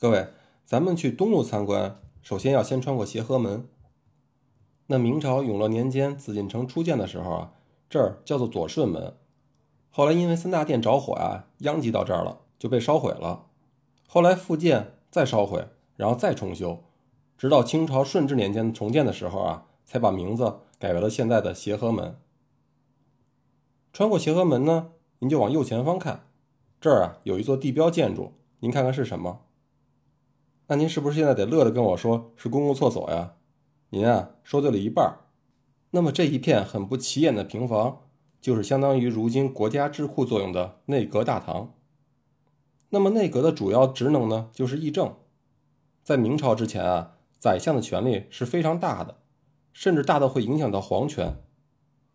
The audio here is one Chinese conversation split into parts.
各位，咱们去东路参观，首先要先穿过协和门。那明朝永乐年间紫禁城初建的时候啊，这儿叫做左顺门。后来因为三大殿着火啊，殃及到这儿了，就被烧毁了。后来复建，再烧毁，然后再重修，直到清朝顺治年间重建的时候啊，才把名字改为了现在的协和门。穿过协和门呢，您就往右前方看，这儿啊有一座地标建筑，您看看是什么？那您是不是现在得乐着跟我说是公共厕所呀？您啊说对了一半。那么这一片很不起眼的平房。就是相当于如今国家智库作用的内阁大堂。那么内阁的主要职能呢，就是议政。在明朝之前啊，宰相的权力是非常大的，甚至大到会影响到皇权。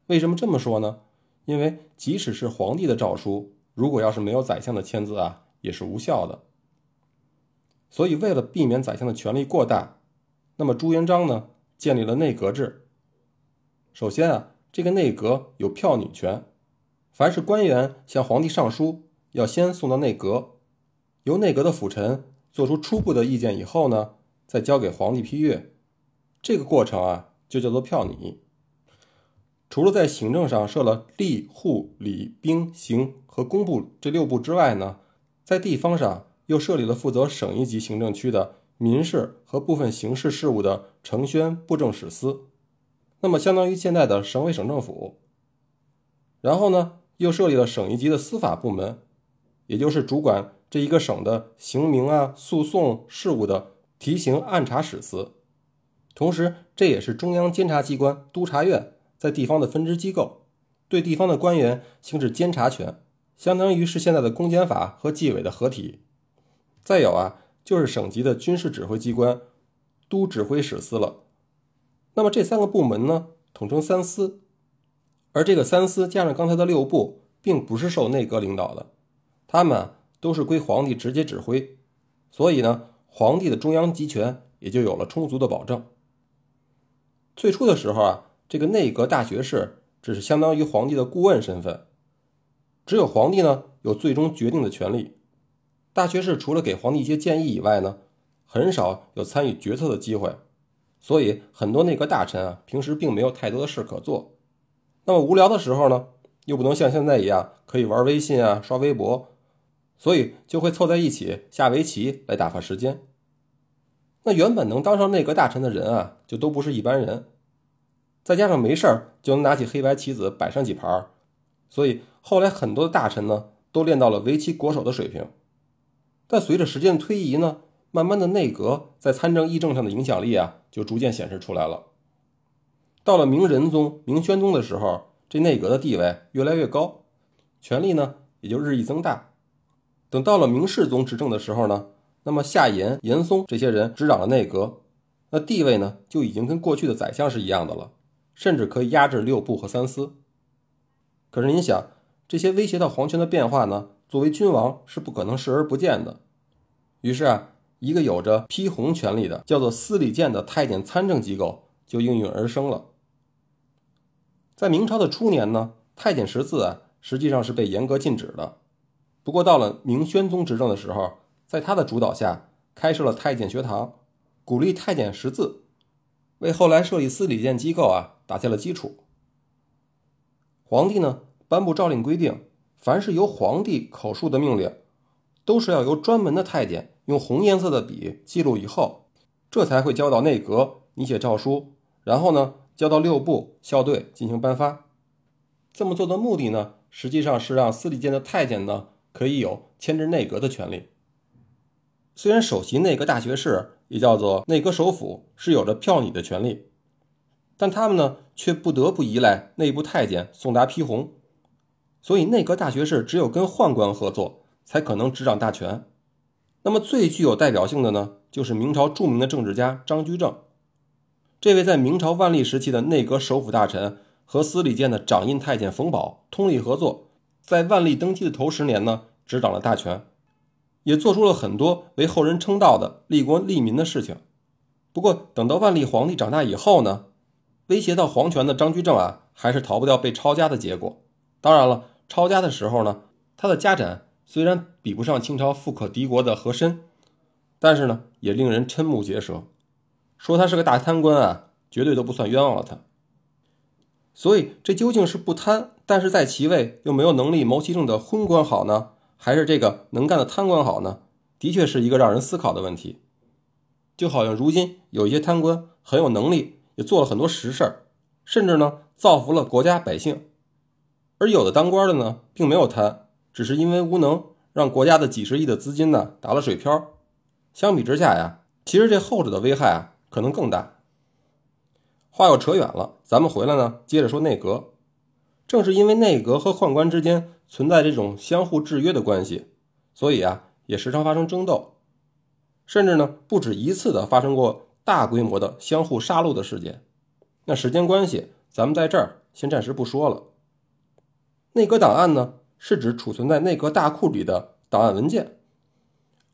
为什么这么说呢？因为即使是皇帝的诏书，如果要是没有宰相的签字啊，也是无效的。所以为了避免宰相的权力过大，那么朱元璋呢，建立了内阁制。首先啊。这个内阁有票拟权，凡是官员向皇帝上书，要先送到内阁，由内阁的辅臣做出初步的意见以后呢，再交给皇帝批阅。这个过程啊，就叫做票拟。除了在行政上设了吏、户、礼、兵、刑和工部这六部之外呢，在地方上又设立了负责省一级行政区的民事和部分刑事事务的承宣布政使司。那么相当于现在的省委省政府，然后呢，又设立了省一级的司法部门，也就是主管这一个省的刑名啊、诉讼事务的提刑按察使司。同时，这也是中央监察机关督察院在地方的分支机构，对地方的官员行使监察权，相当于是现在的公检法和纪委的合体。再有啊，就是省级的军事指挥机关都指挥使司了。那么这三个部门呢，统称三司，而这个三司加上刚才的六部，并不是受内阁领导的，他们都是归皇帝直接指挥，所以呢，皇帝的中央集权也就有了充足的保证。最初的时候啊，这个内阁大学士只是相当于皇帝的顾问身份，只有皇帝呢有最终决定的权利，大学士除了给皇帝一些建议以外呢，很少有参与决策的机会。所以很多内阁大臣啊，平时并没有太多的事可做。那么无聊的时候呢，又不能像现在一样可以玩微信啊、刷微博，所以就会凑在一起下围棋来打发时间。那原本能当上内阁大臣的人啊，就都不是一般人。再加上没事儿就能拿起黑白棋子摆上几盘，所以后来很多的大臣呢，都练到了围棋国手的水平。但随着时间的推移呢，慢慢的，内阁在参政议政上的影响力啊，就逐渐显示出来了。到了明仁宗、明宣宗的时候，这内阁的地位越来越高，权力呢也就日益增大。等到了明世宗执政的时候呢，那么夏言、严嵩这些人执掌了内阁，那地位呢就已经跟过去的宰相是一样的了，甚至可以压制六部和三司。可是您想，这些威胁到皇权的变化呢，作为君王是不可能视而不见的。于是啊。一个有着批红权力的叫做司礼监的太监参政机构就应运而生了。在明朝的初年呢，太监识字啊，实际上是被严格禁止的。不过到了明宣宗执政的时候，在他的主导下，开设了太监学堂，鼓励太监识字，为后来设立司礼监机构啊打下了基础。皇帝呢颁布诏令规定，凡是由皇帝口述的命令，都是要由专门的太监。用红颜色的笔记录以后，这才会交到内阁拟写诏书，然后呢交到六部校对进行颁发。这么做的目的呢，实际上是让司礼监的太监呢可以有牵制内阁的权利。虽然首席内阁大学士也叫做内阁首辅是有着票拟的权利，但他们呢却不得不依赖内部太监送达批红，所以内阁大学士只有跟宦官合作，才可能执掌大权。那么最具有代表性的呢，就是明朝著名的政治家张居正。这位在明朝万历时期的内阁首辅大臣和司礼监的掌印太监冯保通力合作，在万历登基的头十年呢，执掌了大权，也做出了很多为后人称道的利国利民的事情。不过，等到万历皇帝长大以后呢，威胁到皇权的张居正啊，还是逃不掉被抄家的结果。当然了，抄家的时候呢，他的家产。虽然比不上清朝富可敌国的和珅，但是呢，也令人瞠目结舌。说他是个大贪官啊，绝对都不算冤枉了他。所以，这究竟是不贪，但是在其位又没有能力谋其政的昏官好呢，还是这个能干的贪官好呢？的确是一个让人思考的问题。就好像如今有一些贪官很有能力，也做了很多实事，甚至呢造福了国家百姓，而有的当官的呢并没有贪，只是因为无能，让国家的几十亿的资金呢打了水漂。相比之下呀，其实这后者的危害啊可能更大。话又扯远了，咱们回来呢，接着说内阁。正是因为内阁和宦官之间存在这种相互制约的关系，所以啊，也时常发生争斗，甚至呢，不止一次的发生过大规模的相互杀戮的事件。那时间关系，咱们在这儿先暂时不说了。内阁档案呢，是指储存在内阁大库里的档案文件，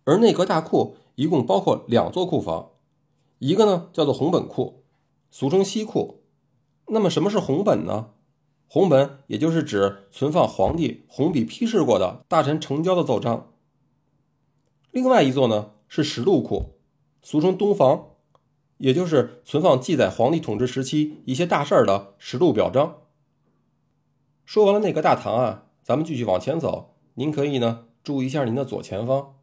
而内阁大库一共包括两座库房，一个呢叫做红本库。俗称西库，那么什么是红本呢？红本也就是指存放皇帝红笔批示过的大臣成交的奏章。另外一座呢是实录库，俗称东房，也就是存放记载皇帝统治时期一些大事儿的实录表彰。说完了内阁大堂啊，咱们继续往前走，您可以呢注意一下您的左前方。